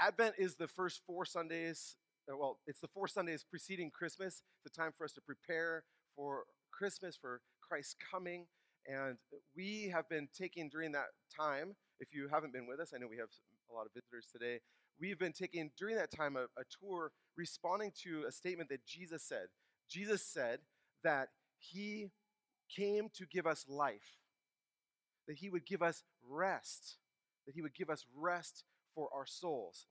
Advent is the first four Sundays. uh, Well, it's the four Sundays preceding Christmas. It's time for us to prepare for Christmas, for Christ's coming. And we have been taking during that time, if you haven't been with us, I know we have a lot of visitors today. We've been taking during that time a, a tour responding to a statement that Jesus said. Jesus said that he came to give us life, that he would give us rest, that he would give us rest for our souls.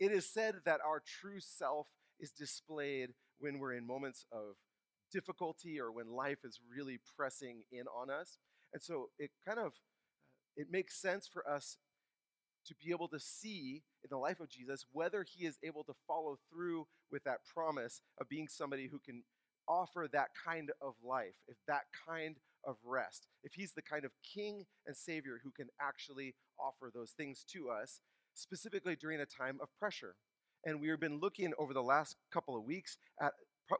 It is said that our true self is displayed when we're in moments of difficulty or when life is really pressing in on us. And so it kind of uh, it makes sense for us to be able to see in the life of Jesus whether he is able to follow through with that promise of being somebody who can offer that kind of life, if that kind of rest, if he's the kind of king and savior who can actually offer those things to us, specifically during a time of pressure. And we've been looking over the last couple of weeks at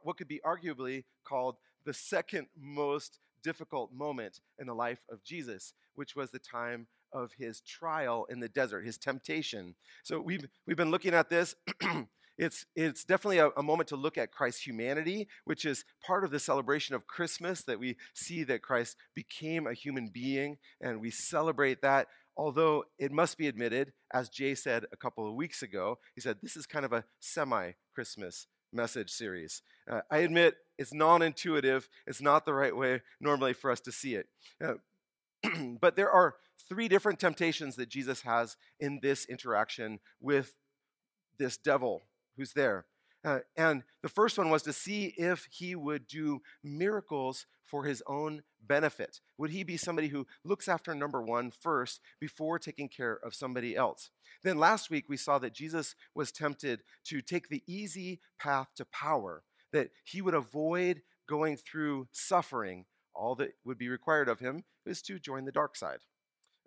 what could be arguably called the second most difficult moment in the life of Jesus, which was the time of his trial in the desert, his temptation. So we've we've been looking at this. it's it's definitely a, a moment to look at Christ's humanity, which is part of the celebration of Christmas that we see that Christ became a human being, and we celebrate that. Although it must be admitted, as Jay said a couple of weeks ago, he said this is kind of a semi-Christmas message series. Uh, I admit it's non intuitive, it's not the right way normally for us to see it. Uh, but there are three different temptations that Jesus has in this interaction with this devil who's there. Uh, and the first one was to see if he would do miracles for his own benefit. Would he be somebody who looks after number one first before taking care of somebody else? Then last week we saw that Jesus was tempted to take the easy path to power, that he would avoid going through suffering. All that would be required of him is to join the dark side.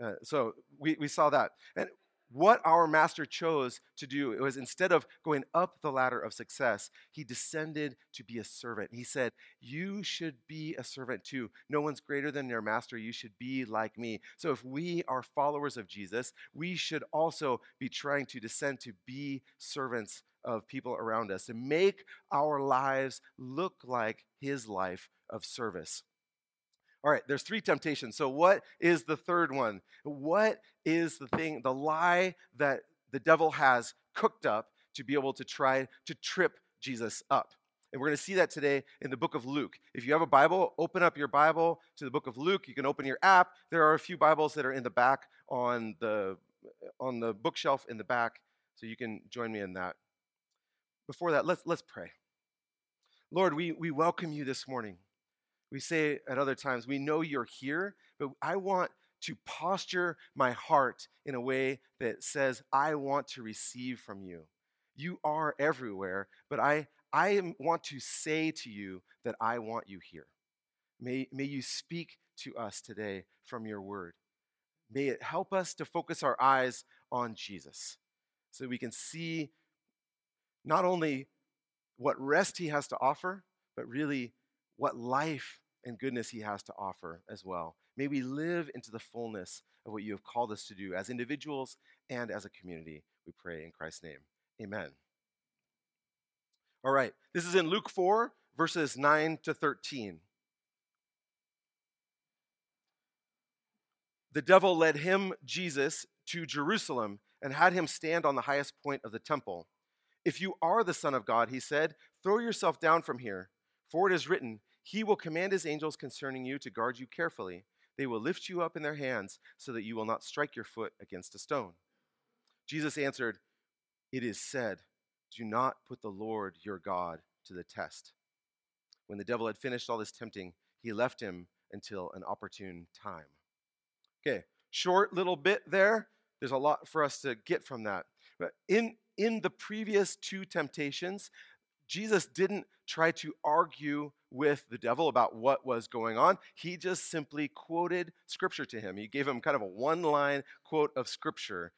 Uh, so we, we saw that. And what our master chose to do it was instead of going up the ladder of success he descended to be a servant. He said you should be a servant too. No one's greater than your master. You should be like me. So if we are followers of jesus we should also be trying to descend to be servants of people around us to make our lives look like his life of service all right, there's three temptations. So, what is the third one? What is the thing, the lie that the devil has cooked up to be able to try to trip Jesus up? And we're going to see that today in the book of Luke. If you have a Bible, open up your Bible to the book of Luke. You can open your app. There are a few Bibles that are in the back on the on the bookshelf in the back, so you can join me in that. Before that, let's let's pray. Lord, we, we welcome you this morning. We say at other times, we know you're here, but I want to posture my heart in a way that says, I want to receive from you. You are everywhere, but I, I want to say to you that I want you here. May, may you speak to us today from your word. May it help us to focus our eyes on Jesus so we can see not only what rest he has to offer, but really what life and goodness he has to offer as well. May we live into the fullness of what you have called us to do as individuals and as a community. We pray in Christ's name. Amen. All right, this is in Luke 4, verses 9 to 13. The devil led him, Jesus, to Jerusalem and had him stand on the highest point of the temple. If you are the Son of God, he said, throw yourself down from here, for it is written, He will command His angels concerning you to guard you carefully. They will lift you up in their hands so that you will not strike your foot against a stone. Jesus answered, It is said, Do not put the Lord your God to the test. When the devil had finished all this tempting, he left him until an opportune time. Okay, short little bit there. There's a lot for us to get from that. But in in the previous two temptations, Jesus didn't try to argue with the devil about what was going on. He just simply quoted scripture to him. He gave him kind of a one line quote of scripture.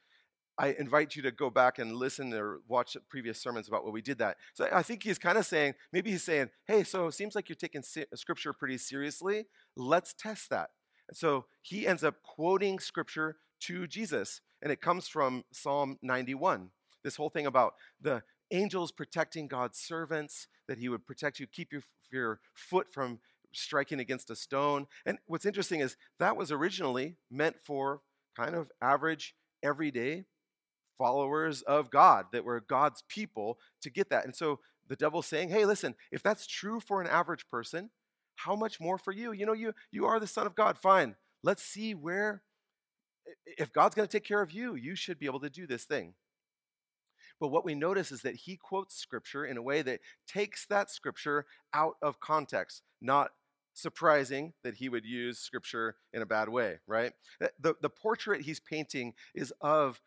I invite you to go back and listen or watch previous sermons about what we did that. So I think he's kind of saying, maybe he's saying, hey, so it seems like you're taking scripture pretty seriously. Let's test that. And so he ends up quoting scripture to Jesus, and it comes from Psalm 91. This whole thing about the angels protecting God's servants, that he would protect you, keep your, your foot from striking against a stone. And what's interesting is that was originally meant for kind of average, everyday followers of God, that were God's people to get that. And so the devil's saying, hey, listen, if that's true for an average person, how much more for you? You know, you, you are the Son of God. Fine. Let's see where, if God's going to take care of you, you should be able to do this thing. But what we notice is that he quotes scripture in a way that takes that scripture out of context, not surprising that he would use scripture in a bad way, right? Eh, the, the portrait he's painting is of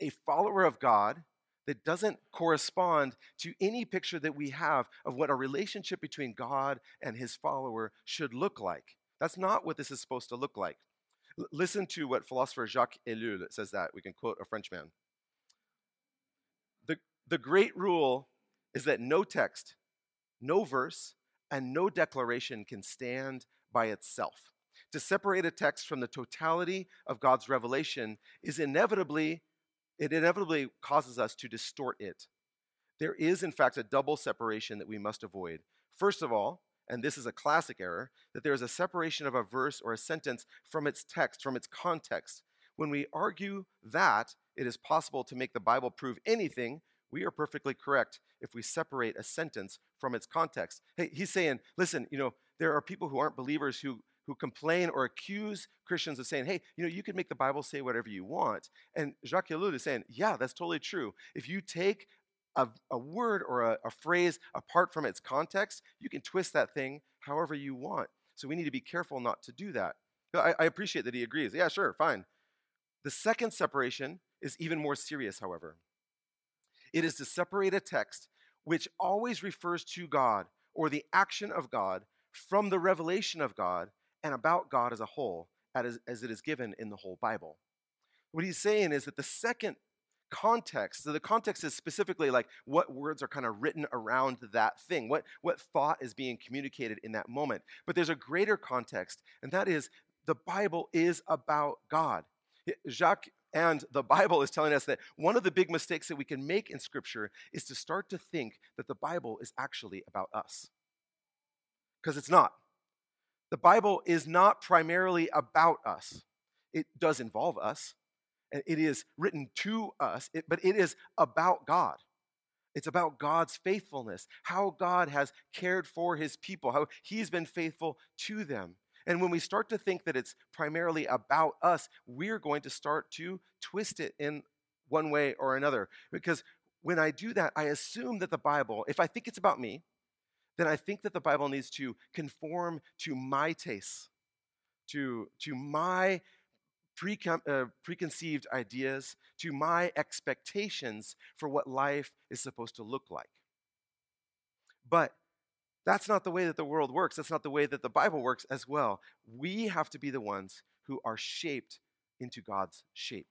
a follower of God that doesn't correspond to any picture that we have of what a relationship between God and his follower should look like. That's not what this is supposed to look like. L- listen to what philosopher Jacques Ellul says that. We can quote a Frenchman. The, great rule is that no text, no verse, and no declaration can stand by itself. To separate a text from the totality of God's revelation is inevitably it inevitably causes us to distort it. There is, in fact, a double separation that we must avoid. First of all, and this is a classic error, that there is a separation of a verse or a sentence from its text, from its context. When we argue that it is possible to make the Bible prove anything, we are perfectly correct if we separate a sentence from its context. Hey, he's saying, listen, you know, there are people who aren't believers who who complain or accuse Christians of saying, hey, you know, you can make the Bible say whatever you want. And Jacques Ellul is saying, yeah, that's totally true. If you take a, a word or a, a phrase apart from its context, you can twist that thing however you want. So we need to be careful not to do that. I, I appreciate that he agrees. Yeah, sure, fine. The second separation is even more serious, however. It is to separate a text which always refers to God or the action of God from the revelation of God and about God as a whole, as, as it is given in the whole Bible. What he's saying is that the second context, so the context is specifically like what words are kind of written around that thing, what, what thought is being communicated in that moment. But there's a greater context, and that is the Bible is about God. Jacques and the Bible is telling us that one of the big mistakes that we can make in Scripture is to start to think that the Bible is actually about us. Because it's not. The Bible is not primarily about us. It does involve us, and it is written to us, but it is about God. It's about God's faithfulness, how God has cared for his people, how he's been faithful to them. And when we start to think that it's primarily about us, we're going to start to twist it in one way or another. Because when I do that, I assume that the Bible, if I think it's about me, then I think that the Bible needs to conform to my tastes, to, to my precon- uh, preconceived ideas, to my expectations for what life is supposed to look like. But that's not the way that the world works. That's not the way that the Bible works as well. We have to be the ones who are shaped into God's shape.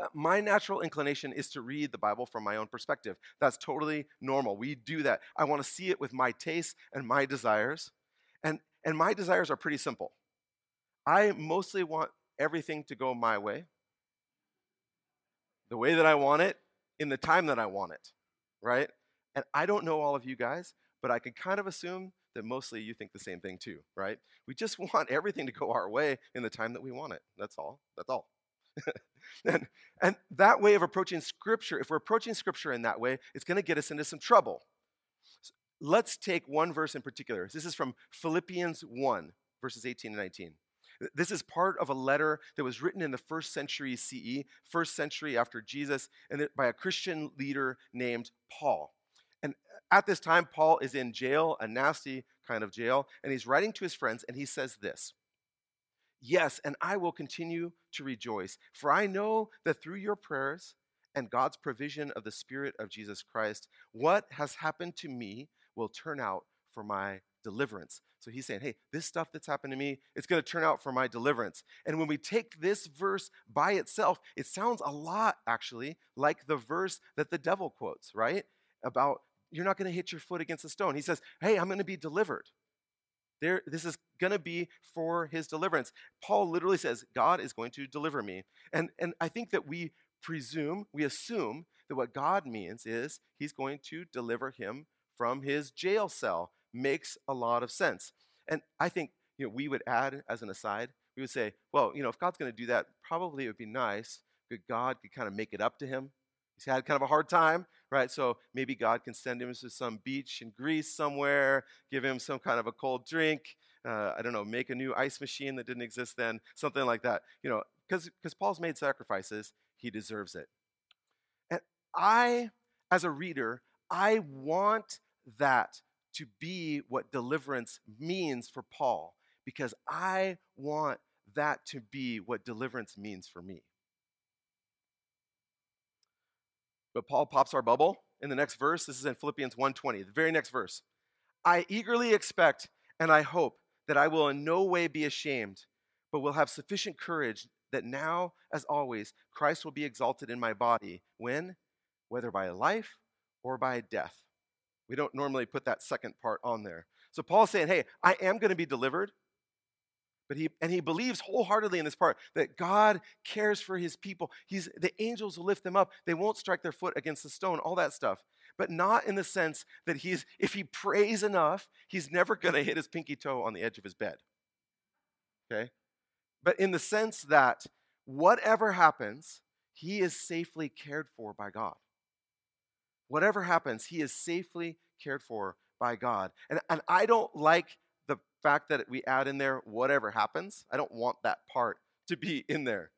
Uh, my natural inclination is to read the Bible from my own perspective. That's totally normal. We do that. I want to see it with my tastes and my desires. And, and my desires are pretty simple. I mostly want everything to go my way, the way that I want it, in the time that I want it, right? And I don't know all of you guys, but I can kind of assume that mostly you think the same thing too, right? We just want everything to go our way in the time that we want it. That's all. That's all. and, and that way of approaching Scripture, if we're approaching Scripture in that way, it's going to get us into some trouble. So let's take one verse in particular. This is from Philippians 1, verses 18 and 19. This is part of a letter that was written in the first century CE, first century after Jesus, and by a Christian leader named Paul. At this time, Paul is in jail, a nasty kind of jail, and he's writing to his friends, and he says this Yes, and I will continue to rejoice, for I know that through your prayers and God's provision of the Spirit of Jesus Christ, what has happened to me will turn out for my deliverance. So he's saying, hey, this stuff that's happened to me, it's going to turn out for my deliverance. And when we take this verse by itself, it sounds a lot, actually, like the verse that the devil quotes, right? About you're not going to hit your foot against a stone. He says, hey, I'm going to be delivered. There, this is going to be for his deliverance. Paul literally says, God is going to deliver me. And, and I think that we presume, we assume that what God means is he's going to deliver him from his jail cell. Makes a lot of sense. And I think you know, we would add as an aside, we would say, well, you know, if God's going to do that, probably it would be nice that God could kind of make it up to him. He's had kind of a hard time, right? So maybe God can send him to some beach in Greece somewhere, give him some kind of a cold drink. Uh, I don't know, make a new ice machine that didn't exist then, something like that. You know, because Paul's made sacrifices, he deserves it. And I, as a reader, I want that to be what deliverance means for Paul because I want that to be what deliverance means for me. But Paul pops our bubble in the next verse. This is in Philippians 1:20, the very next verse. I eagerly expect and I hope that I will in no way be ashamed, but will have sufficient courage that now, as always, Christ will be exalted in my body. When? Whether by life or by death. We don't normally put that second part on there. So Paul's saying, hey, I am going to be delivered. But he and he believes wholeheartedly in this part that God cares for his people. He's the angels will lift them up. They won't strike their foot against the stone, all that stuff. But not in the sense that he's if he prays enough, he's never going to hit his pinky toe on the edge of his bed. Okay? But in the sense that whatever happens, he is safely cared for by God. Whatever happens, he is safely cared for by God. And, and I don't like fact that we add in there whatever happens, I don't want that part to be in there.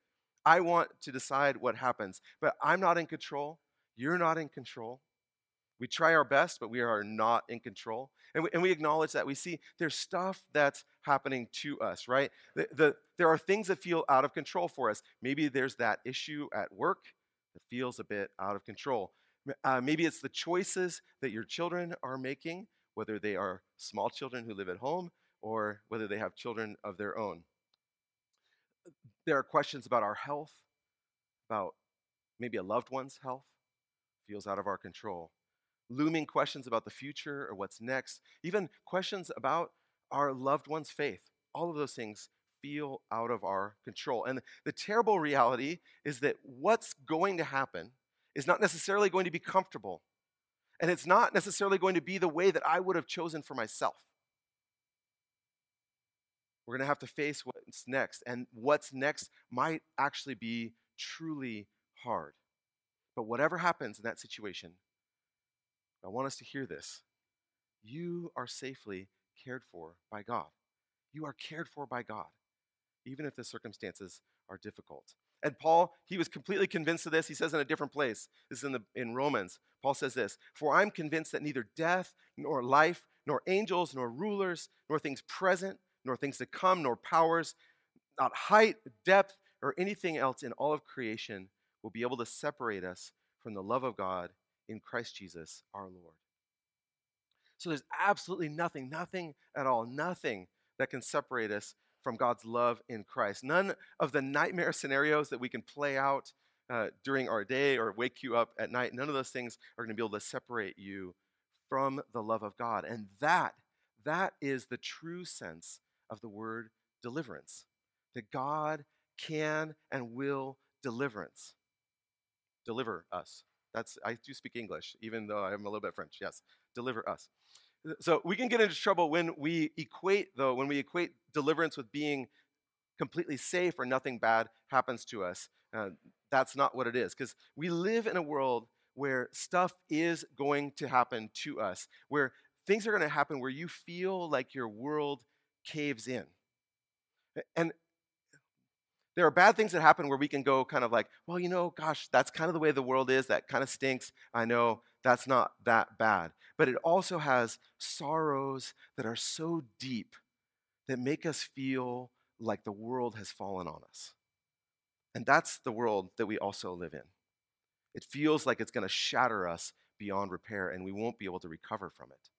I want to decide what happens, but I'm not in control. You're not in control. We try our best, but we are not in control. And we, and we acknowledge that. We see there's stuff that's happening to us, right? The, the, there are things that feel out of control for us. Maybe there's that issue at work that feels a bit out of control. Uh, maybe it's the choices that your children are making, whether they are small children who live at home or whether they have children of their own. There are questions about our health, about maybe a loved one's health, feels out of our control. Looming questions about the future or what's next, even questions about our loved one's faith. All of those things feel out of our control. And the terrible reality is that what's going to happen is not necessarily going to be comfortable. And it's not necessarily going to be the way that I would have chosen for myself. We're going to have to face what's next. And what's next might actually be truly hard. But whatever happens in that situation, I want us to hear this. You are safely cared for by God. You are cared for by God, even if the circumstances are difficult. And Paul, he was completely convinced of this. He says in a different place, this is in, the, in Romans. Paul says this For I'm convinced that neither death, nor life, nor angels, nor rulers, nor things present, nor things to come, nor powers, not height, depth, or anything else in all of creation will be able to separate us from the love of God in Christ Jesus our Lord. So there's absolutely nothing, nothing at all, nothing that can separate us from God's love in Christ. None of the nightmare scenarios that we can play out uh, during our day or wake you up at night, none of those things are going to be able to separate you from the love of God. And that, that is the true sense of the word deliverance. That God can and will deliverance. Deliver us. That's I do speak English, even though I'm a little bit French. Yes, deliver us. So we can get into trouble when we equate, though, when we equate deliverance with being completely safe or nothing bad happens to us. Uh, that's not what it is, because we live in a world where stuff is going to happen to us, where things are going to happen where you feel like your world caves in. And there are bad things that happen where we can go kind of like, well, you know, gosh, that's kind of the way the world is. That kind of stinks. I know that's not that bad. But it also has sorrows that are so deep that make us feel like the world has fallen on us. And that's the world that we also live in. It feels like it's going to shatter us beyond repair and we won't be able to recover from it.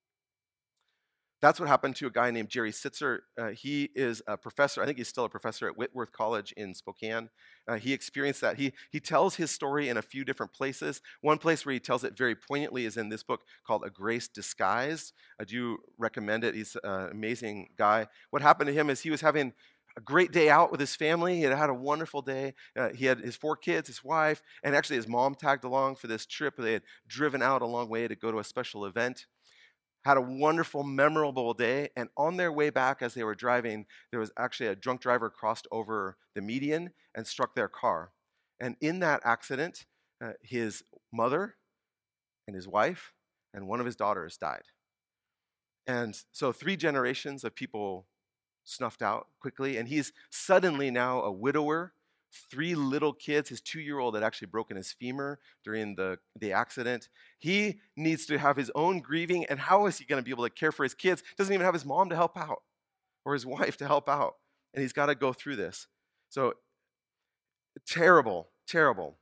That's what happened to a guy named Jerry Sittser. Uh, he is a professor, I think he's still a professor at Whitworth College in Spokane. Uh, he experienced that. He, he tells his story in a few different places. One place where he tells it very poignantly is in this book called A Grace Disguised. I do recommend it. He's an amazing guy. What happened to him is he was having a great day out with his family. He had had a wonderful day. Uh, he had his four kids, his wife, and actually his mom tagged along for this trip. They had driven out a long way to go to a special event. Had a wonderful, memorable day. And on their way back, as they were driving, there was actually a drunk driver crossed over the median and struck their car. And in that accident, uh, his mother and his wife and one of his daughters died. And so, three generations of people snuffed out quickly. And he's suddenly now a widower, three little kids, his two year old had actually broken his femur during the, the accident. He needs to have his own grieving. And how is he going to be able to care for his kids? Doesn't even have his mom to help out or his wife to help out. And he's got to go through this. So, terrible, terrible.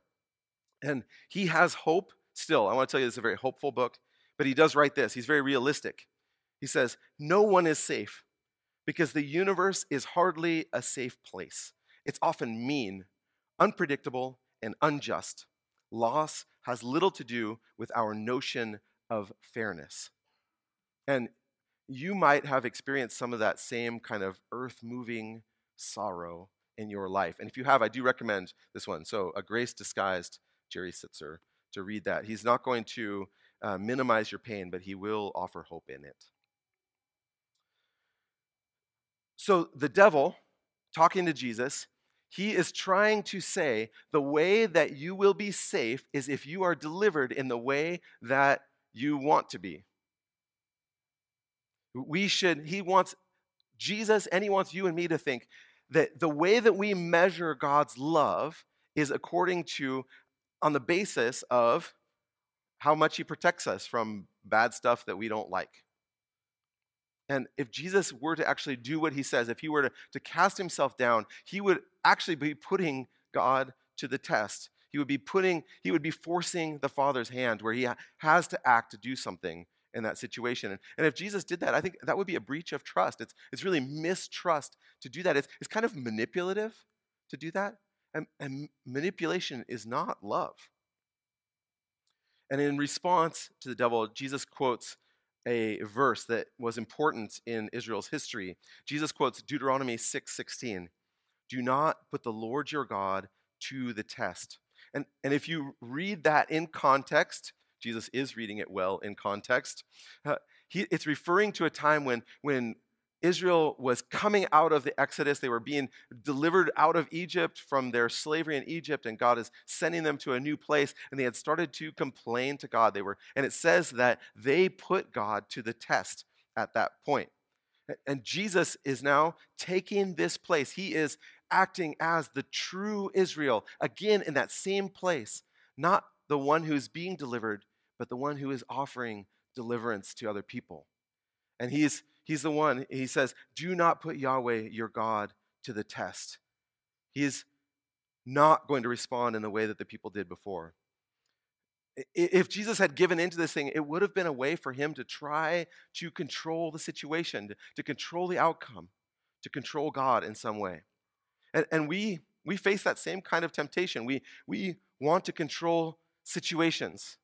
And he has hope still. I want to tell you, this is a very hopeful book, but he does write this. He's very realistic. He says, No one is safe because the universe is hardly a safe place. It's often mean, unpredictable, and unjust. Loss has little to do with our notion of fairness. And you might have experienced some of that same kind of earth moving sorrow in your life. And if you have, I do recommend this one. So, A Grace Disguised, Jerry Sittser, to read that. He's not going to uh, minimize your pain, but he will offer hope in it. So the devil, talking to Jesus, he is trying to say the way that you will be safe is if you are delivered in the way that you want to be. We should, he wants Jesus and he wants you and me to think that the way that we measure God's love is according to, on the basis of how much he protects us from bad stuff that we don't like. And if Jesus were to actually do what he says, if he were to, to cast himself down, he would actually be putting God to the test. He would be putting, he would be forcing the Father's hand where he has to act to do something in that situation. And, and if Jesus did that, I think that would be a breach of trust. It's, it's really mistrust to do that. It's, it's kind of manipulative to do that. And, and manipulation is not love. And in response to the devil, Jesus quotes a verse that was important in Israel's history. Jesus quotes Deuteronomy 6:16. Do not put the Lord your God to the test. And, and if you read that in context, Jesus is reading it well in context. Uh, he, it's referring to a time when, when Israel was coming out of the Exodus. They were being delivered out of Egypt from their slavery in Egypt, and God is sending them to a new place. And they had started to complain to God. They were, and it says that they put God to the test at that point. And Jesus is now taking this place. He is acting as the true Israel, again in that same place, not the one who's being delivered, but the one who is offering deliverance to other people. And he's He's the one, he says, do not put Yahweh, your God, to the test. He is not going to respond in the way that the people did before. If Jesus had given into this thing, it would have been a way for him to try to control the situation, to, control the outcome, to control God in some way. And, and we, we face that same kind of temptation. We, we want to control situations.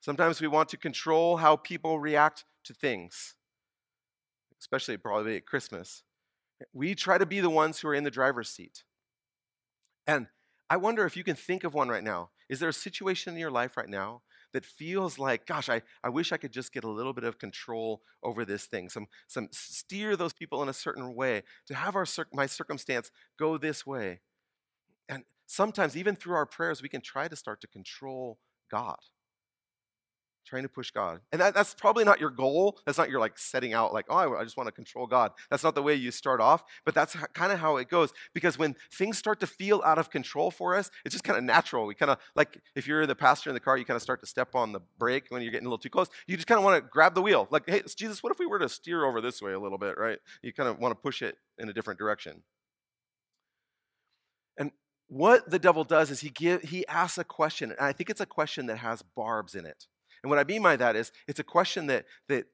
Sometimes we want to control how people react to things especially probably at Christmas, we try to be the ones who are in the driver's seat. And I wonder if you can think of one right now. Is there a situation in your life right now that feels like, gosh, I, I wish I could just get a little bit of control over this thing, some, some steer those people in a certain way, to have our my circumstance go this way. And sometimes, even through our prayers, we can try to start to control God trying to push God. And that, that's probably not your goal. That's not your like setting out like, oh, I, just want to control God. That's not the way you start off, but that's kind of how it goes. Because when things start to feel out of control for us, it's just kind of natural. We kind of like if you're the passenger in the car, you kind of start to step on the brake when you're getting a little too close. You just kind of want to grab the wheel. Like, hey, Jesus, what if we were to steer over this way a little bit, right? You kind of want to push it in a different direction. And what the devil does is he give he asks a question, and I think it's a question that has barbs in it. And what I mean by that is it's a question that, that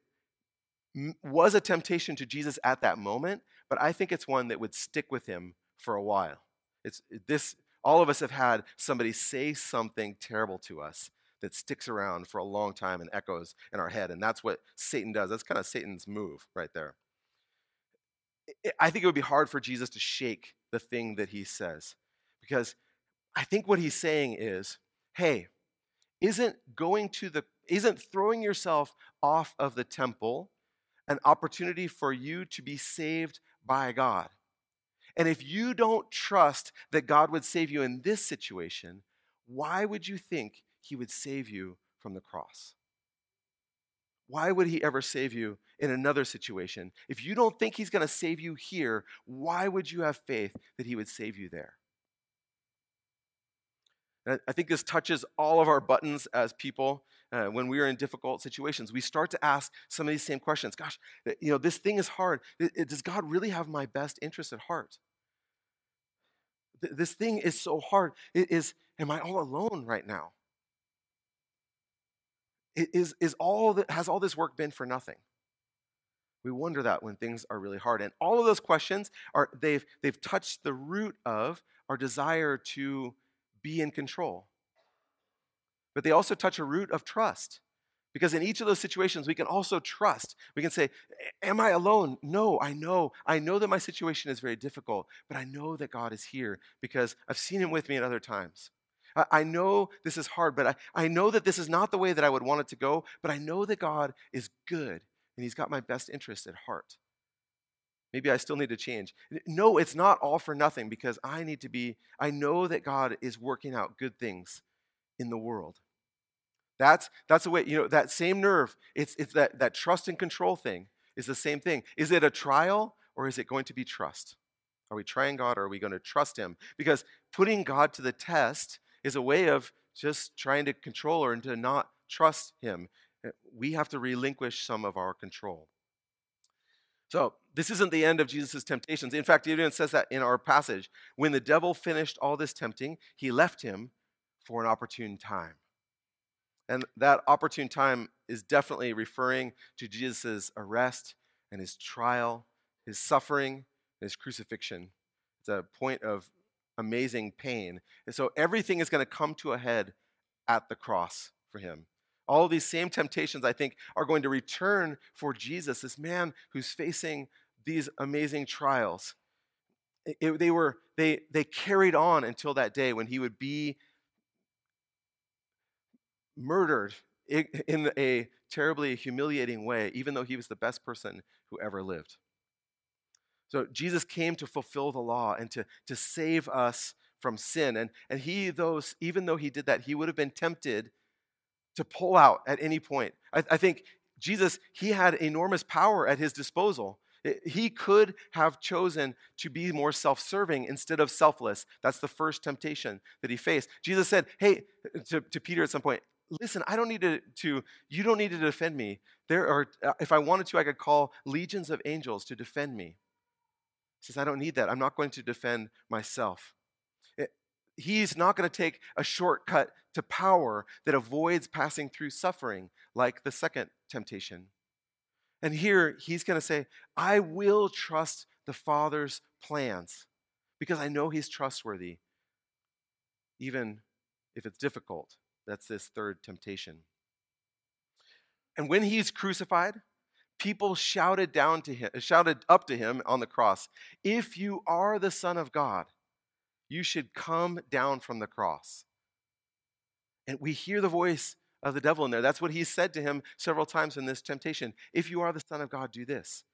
was a temptation to Jesus at that moment, but I think it's one that would stick with him for a while. It's this all of us have had somebody say something terrible to us that sticks around for a long time and echoes in our head and that's what Satan does. That's kind of Satan's move right there. I think it would be hard for Jesus to shake the thing that he says because I think what he's saying is, hey, isn't going to the isn't throwing yourself off of the temple an opportunity for you to be saved by God? And if you don't trust that God would save you in this situation, why would you think he would save you from the cross? Why would he ever save you in another situation? If you don't think he's going to save you here, why would you have faith that he would save you there? And I think this touches all of our buttons as people uh, when we are in difficult situations. We start to ask some of these same questions. Gosh, you know, this thing is hard. Does God really have my best interest at heart? This thing is so hard. It is, am I all alone right now? Is, is all that, has all this work been for nothing? We wonder that when things are really hard. And all of those questions are they've they've touched the root of our desire to be in control. But they also touch a root of trust. Because in each of those situations, we can also trust. We can say, Am I alone? No, I know. I know that my situation is very difficult, but I know that God is here because I've seen Him with me at other times. I know this is hard, but I, I know that this is not the way that I would want it to go, but I know that God is good and He's got my best interest at heart. Maybe I still need to change. No, it's not all for nothing because I need to be, I know that God is working out good things in the world. That's that's the way, you know, that same nerve, it's it's that, that trust and control thing is the same thing. Is it a trial or is it going to be trust? Are we trying God or are we going to trust Him? Because putting God to the test is a way of just trying to control or to not trust Him. Eh, we have to relinquish some of our control. So, this isn't the end of Jesus' temptations. In fact, it even says that in our passage. When the devil finished all this tempting, he left him for an opportune time. And that opportune time is definitely referring to Jesus' arrest and his trial, his suffering, his crucifixion. It's a point of amazing pain. And so everything is going to come to a head at the cross for him. All of these same temptations, I think, are going to return for Jesus, this man who's facing these amazing trials. It, they were they they carried on until that day when he would be murdered in a terribly humiliating way, even though he was the best person who ever lived. So Jesus came to fulfill the law and to, to save us from sin. And, and he, those, even though he did that, he would have been tempted to pull out at any point. I, I think Jesus, he had enormous power at his disposal. He could have chosen to be more self serving instead of selfless. That's the first temptation that he faced. Jesus said, Hey, to, to Peter at some point, listen, I don't need to, to, you don't need to defend me. There are, uh, if I wanted to, I could call legions of angels to defend me. He says, I don't need that. I'm not going to defend myself. It, eh, he's not going to take a shortcut to power that avoids passing through suffering, like the second temptation. And here he's going to say, I will trust the Father's plans because I know he's trustworthy, even if it's difficult. That's this third temptation. And when he's crucified, people shouted down to him, shouted up to him on the cross, "If you are the son of God, you should come down from the cross." And we hear the voice of the devil in there. That's what he said to him several times in this temptation. If you are the son of God, do this.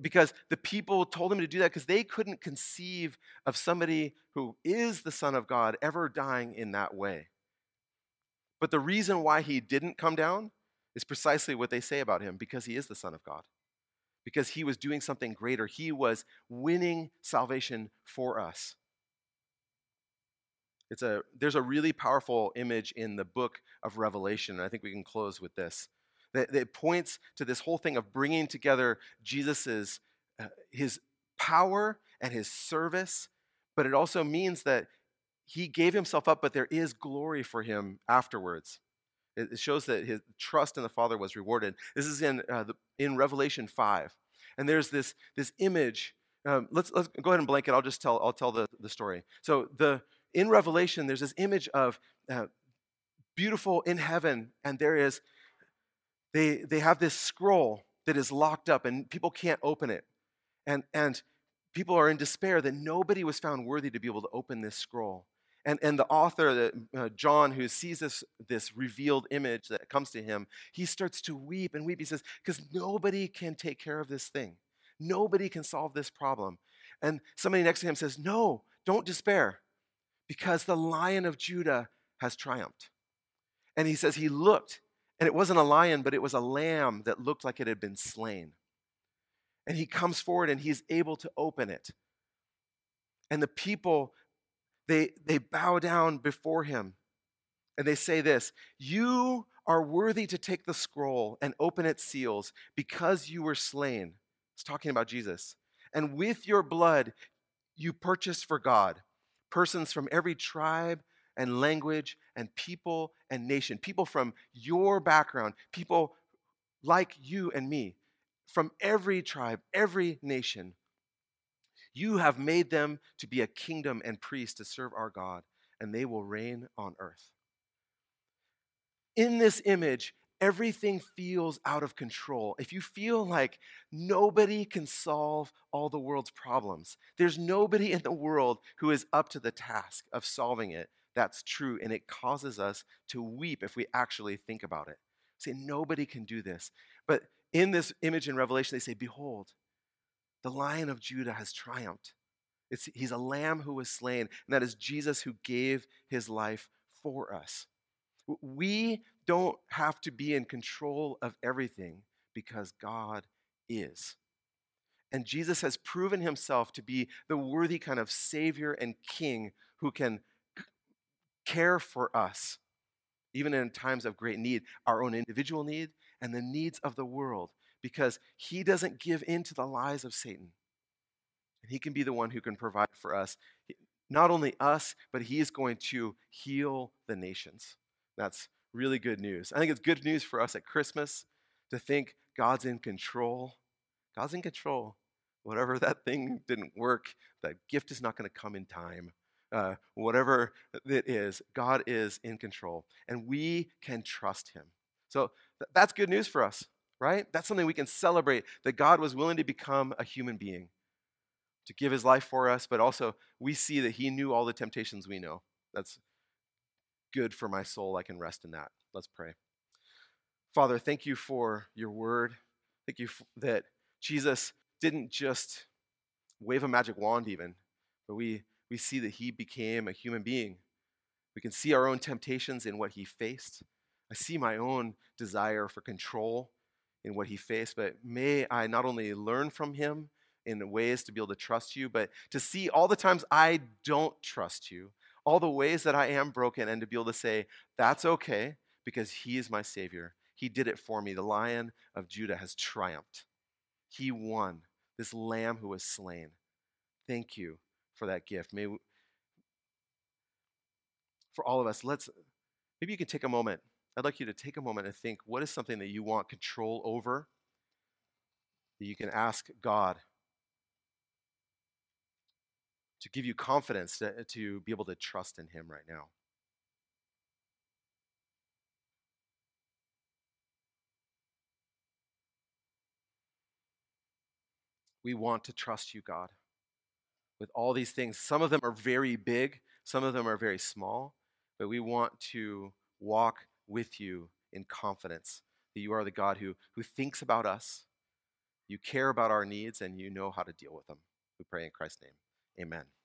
Because the people told him to do that because they couldn't conceive of somebody who is the son of God ever dying in that way. But the reason why he didn't come down is precisely what they say about him because he is the Son of God. Because he was doing something greater. He was winning salvation for us. It's a, there's a really powerful image in the book of Revelation, and I think we can close with this. That, points to this whole thing of bringing together Jesus's uh, his power and his service, but it also means that he gave himself up, but there is glory for him afterwards. It shows that his trust in the Father was rewarded. This is in, uh, the, in Revelation 5. And there's this, this image. Um, let's, let's go ahead and blank it. I'll just tell, I'll tell the, the story. So the, in Revelation, there's this image of uh, beautiful in heaven, and there is, they, they have this scroll that is locked up, and people can't open it. And, and people are in despair that nobody was found worthy to be able to open this scroll. And, and the author, uh, John, who sees this, this revealed image that comes to him, he starts to weep and weep. He says, Because nobody can take care of this thing. Nobody can solve this problem. And somebody next to him says, No, don't despair, because the lion of Judah has triumphed. And he says, He looked, and it wasn't a lion, but it was a lamb that looked like it had been slain. And he comes forward and he's able to open it. And the people they, they bow down before him and they say this You are worthy to take the scroll and open its seals because you were slain. It's talking about Jesus. And with your blood, you purchased for God persons from every tribe and language and people and nation, people from your background, people like you and me, from every tribe, every nation. You have made them to be a kingdom and priests to serve our God, and they will reign on earth. In this image, everything feels out of control. If you feel like nobody can solve all the world's problems, there's nobody in the world who is up to the task of solving it, that's true. And it causes us to weep if we actually think about it. Say, nobody can do this. But in this image in Revelation, they say, Behold, the lion of Judah has triumphed. It's, he's a lamb who was slain, and that is Jesus who gave his life for us. We don't have to be in control of everything because God is. And Jesus has proven himself to be the worthy kind of Savior and King who can care for us, even in times of great need, our own individual need and the needs of the world because he doesn't give in to the lies of Satan. And he can be the one who can provide for us, not only us, but he is going to heal the nations. That's really good news. I think it's good news for us at Christmas to think God's in control. God's in control. Whatever that thing didn't work, that gift is not going to come in time. Uh, whatever it is, God is in control, and we can trust Him. So th- that's good news for us right? That's something we can celebrate that God was willing to become a human being, to give his life for us, but also we see that he knew all the temptations we know. That's good for my soul. I can rest in that. Let's pray. Father, thank you for your word. Thank you that Jesus didn't just wave a magic wand, even, but we, we see that he became a human being. We can see our own temptations in what he faced. I see my own desire for control in what he faced, but may I not only learn from him in ways to be able to trust you, but to see all the times I don't trust you, all the ways that I am broken, and to be able to say, that's okay because he is my Savior. He did it for me. The Lion of Judah has triumphed. He won, this lamb who was slain. Thank you for that gift. May we, for all of us, let's maybe you can take a moment I'd like you to take a moment and think what is something that you want control over that you can ask God to give you confidence to, to be able to trust in Him right now. We want to trust you, God, with all these things. Some of them are very big, some of them are very small, but we want to walk with you in confidence that you are the God who, who thinks about us, you care about our needs, and you know how to deal with them. We pray in Christ's name. Amen.